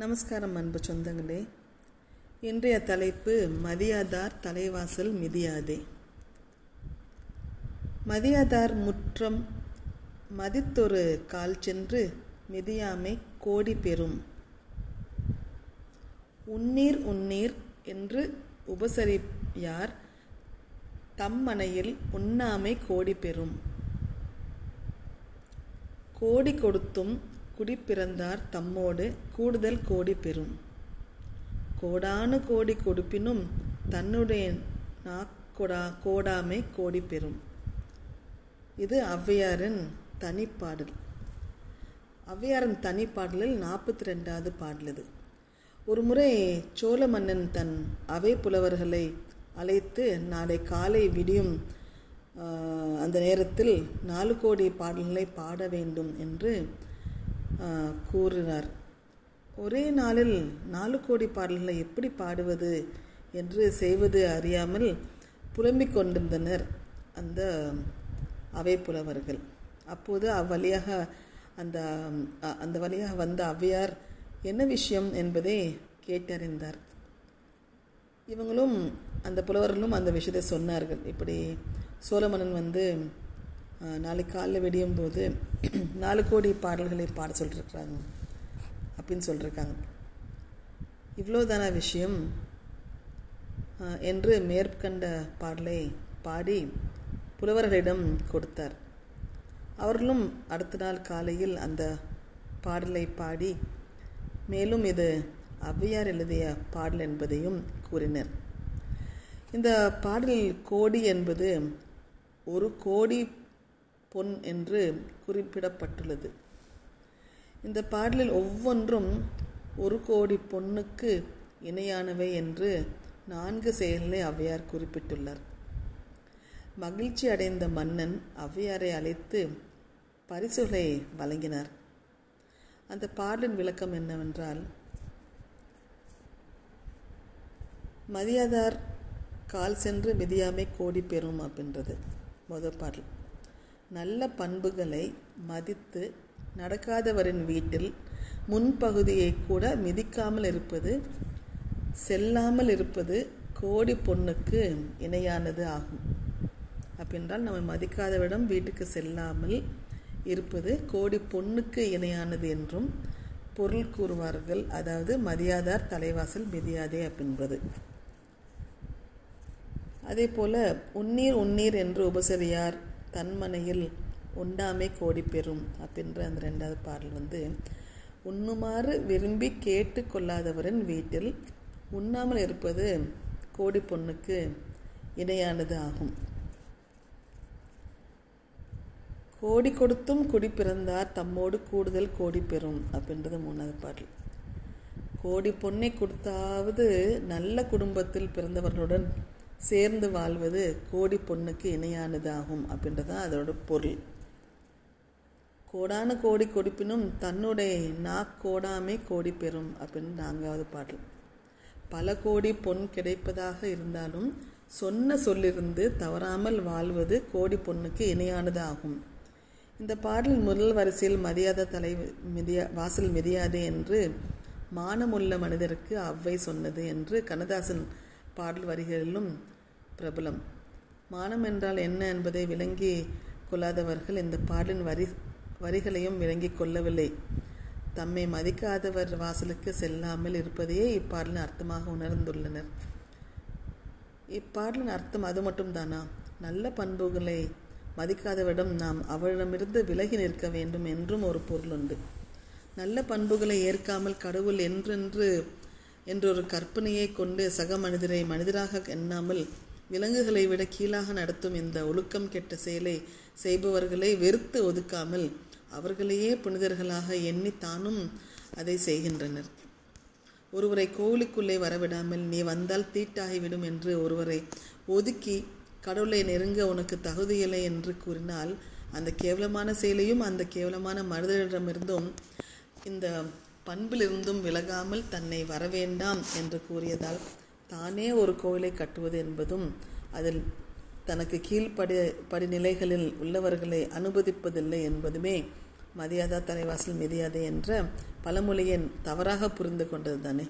நமஸ்காரம் அன்பு சொந்தங்களே. இன்றைய தலைப்பு மதியாதார் தலைவாசல் மிதியாதே. மதியாதார் முற்றம் மதித்தொரு கால் சென்று மிதியாமை கோடி பெறும். உன்னீர் உன்னீர் என்று உபசரியார் தம் மனையில் உண்ணாமை கோடி பெறும். கோடி கொடுத்தும் குடிப்பிறந்தார் தம்மோடு கூடுதல் கோடி பெறும். கோடானு கோடி கொடுப்பினும் தன்னுடைய நாக்கொடா கோடாமை கோடி பெறும். இது ஔவையாரின் தனிப்பாடல். ஔவையாரின் தனிப்பாடலில் நாற்பத்தி ரெண்டாவது பாடல் இது. ஒரு முறை சோழ மன்னன் தன் அவை புலவர்களை அழைத்து நாளை காலை விடியும் அந்த நேரத்தில் நாலு கோடி பாடல்களை பாட வேண்டும் என்று கூறினார் ஒரே நாளில் நாலு கோடி பாடல்களை எப்படி பாடுவது என்று செய்வது அறியாமல் புலம்பிக் கொண்டிருந்தனர் அந்த அவை புலவர்கள் அப்போது அவ்வழியாக அந்த அந்த வழியாக வந்த அவ்வையார் என்ன விஷயம் என்பதை கேட்டறிந்தார். இவங்களும் அந்த புலவர்களும் அந்த விஷயத்தை சொன்னார்கள். இப்படி சோழமன்னன் வந்து நாளைக்கு காலைல வெடியும் போது நாலு கோடி பாடல்களை பாட சொல்லிருக்கிறாங்க அப்படின்னு சொல்லியிருக்காங்க இவ்வளோதான விஷயம்? என்று மேற்கண்ட பாடலை பாடி புலவர்களிடம் கொடுத்தார். அவர்களும் அடுத்த நாள் காலையில் அந்த பாடலை பாடி மேலும் இது ஔவையார் எழுதிய பாடல் என்பதையும் கூறினர். இந்த பாடலில் கோடி என்பது ஒரு கோடி பொன் என்று குறிப்பிடப்பட்டுள்ளது. இந்த பாடலில் ஒவ்வொன்றும் ஒரு கோடி பொண்ணுக்கு இணையானவை என்று நான்கு செயல்களை ஔவையார் குறிப்பிட்டுள்ளார். மகிழ்ச்சி அடைந்த மன்னன் ஔவையாரை அழைத்து பரிசுகளை வழங்கினார். அந்த பாடலின் விளக்கம் என்னவென்றால் மதியாதார் கால் சென்று மிதியாமை கோடி பெறும் அப்படின்றது. முதல் பாடல். நல்ல பண்புகளை மதித்து நடக்காதவரின் வீட்டில் முன்பகுதியை கூட மிதிக்காமல் இருப்பது செல்லாமல் இருப்பது கோடி பொண்ணுக்கு இணையானது ஆகும். அப்படின்றால் நம்ம மதிக்காதவிடம் வீட்டுக்கு செல்லாமல் இருப்பது கோடி பொண்ணுக்கு இணையானது என்றும் பொருள் கூறுவார்கள். அதாவது மதியாதார் தலைவாசல் மிதியாதே அப்படின்பது. அதே போல உன்னீர் உன்னீர் என்று உபசரியார் தன்மனையில் உண்டாமை கோடி பெறும் அப்படின்ற அந்த ரெண்டாவது பாடல் வந்து உண்ணுமாறு விரும்பி கேட்டு கொள்ளாதவரின் வீட்டில் உண்ணாமல் இருப்பது கோடி பொண்ணுக்கு இணையானது ஆகும். கோடி கொடுத்தும் குடி பிறந்தார் தம்மோடு கூடுதல் கோடி பெறும் அப்படின்றது மூணாவது பாடல். கோடி பொண்ணை கொடுத்தாவது நல்ல குடும்பத்தில் பிறந்தவர்களுடன் சேர்ந்து வாழ்வது கோடி பொண்ணுக்கு இணையானதாகும் அப்படின்றதான் அதோட பொருள். கோடான கோடி கொடுப்பினும் தன்னுடைய நாக்கோடாமை கோடி பெறும் அப்படின்னு நான்காவது பாடல். பல கோடி பொன் கிடைப்பதாக இருந்தாலும் சொன்ன சொல்லிருந்து தவறாமல் வாழ்வது கோடி பொண்ணுக்கு இணையானதாகும். இந்த பாடல் முதல் வரிசையில் மரியாதை தலை மிதியா வாசல் மிதியாதே என்று மானமுள்ள மனிதருக்கு அவ்வை சொன்னது என்று கண்ணதாசன் பாடல் வரிகளிலும் பிரபலம். மானம் என்றால் என்ன என்பதை விளங்கி கொள்ளாதவர்கள் இந்த பாடலின் வரி வரிகளையும் விளங்கி கொள்ளவில்லை. தம்மை மதிக்காதவர் வாசலுக்கு செல்லாமல் இருப்பதையே இப்பாடலின் அர்த்தமாக உணர்ந்துள்ளனர். இப்பாடலின் அர்த்தம் அது மட்டும் தானா நல்ல பண்புகளை மதிக்காதவிடம் நாம் அவரிடமிருந்து விலகி நிற்க வேண்டும் என்றும் ஒரு பொருள் உண்டு. நல்ல பண்புகளை ஏற்காமல் கடவுள் என்றென்று என்றொரு கற்பனையை கொண்டு சக மனிதரை மனிதராக எண்ணாமல் விலங்குகளை விட கீழாக நடத்தும் இந்த ஒழுக்கம் கெட்ட செயலை செய்பவர்களை வெறுத்து ஒதுக்காமல் அவர்களையே புனிதர்களாக எண்ணி தானும் அதை செய்கின்றனர். ஒருவரை கோவிலுக்குள்ளே வரவிடாமல் நீ வந்தால் தீட்டாகிவிடும் என்று ஒருவரை ஒதுக்கி கடவுளை நெருங்க உனக்கு தகுதியில்லை என்று கூறினால் அந்த கேவலமான செயலையும் அந்த கேவலமான மனிதரிடமிருந்தும் இந்த பண்பிலிருந்தும் விலகாமல் தன்னை வரவேண்டாம் என்று கூறியதால் தானே ஒரு கோயிலை கட்டுவது என்பதும் அதில் தனக்கு கீழ்ப்படி படிநிலைகளில் உள்ளவர்களை அனுமதிப்பதில்லை என்பதுமே மதியாதா தலைவாசல் மிதியாதே என்ற பழமொழியை தவறாக புரிந்து கொண்டது தானே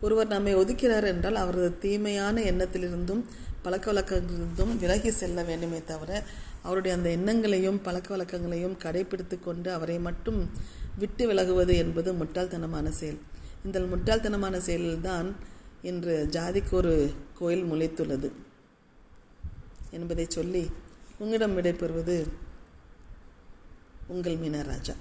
ஒருவர் நம்மை ஒதுக்கிறார் என்றால் அவரது தீமையான எண்ணத்திலிருந்தும் பழக்க வழக்கங்களிலிருந்தும் விலகி செல்ல வேண்டுமே தவிர அவருடைய அந்த எண்ணங்களையும் பழக்க வழக்கங்களையும் கடைபிடித்து கொண்டு அவரை மட்டும் விட்டு விலகுவது என்பது முட்டாள்தனமான செயல். இந்த முட்டாள்தனமான செயலில்தான் இன்று ஜாதிக்கு ஒரு கோயில் முளைத்துள்ளது. என்பதை சொல்லி உங்களிடம் விடைபெறுவது உங்கள் மீனராஜா.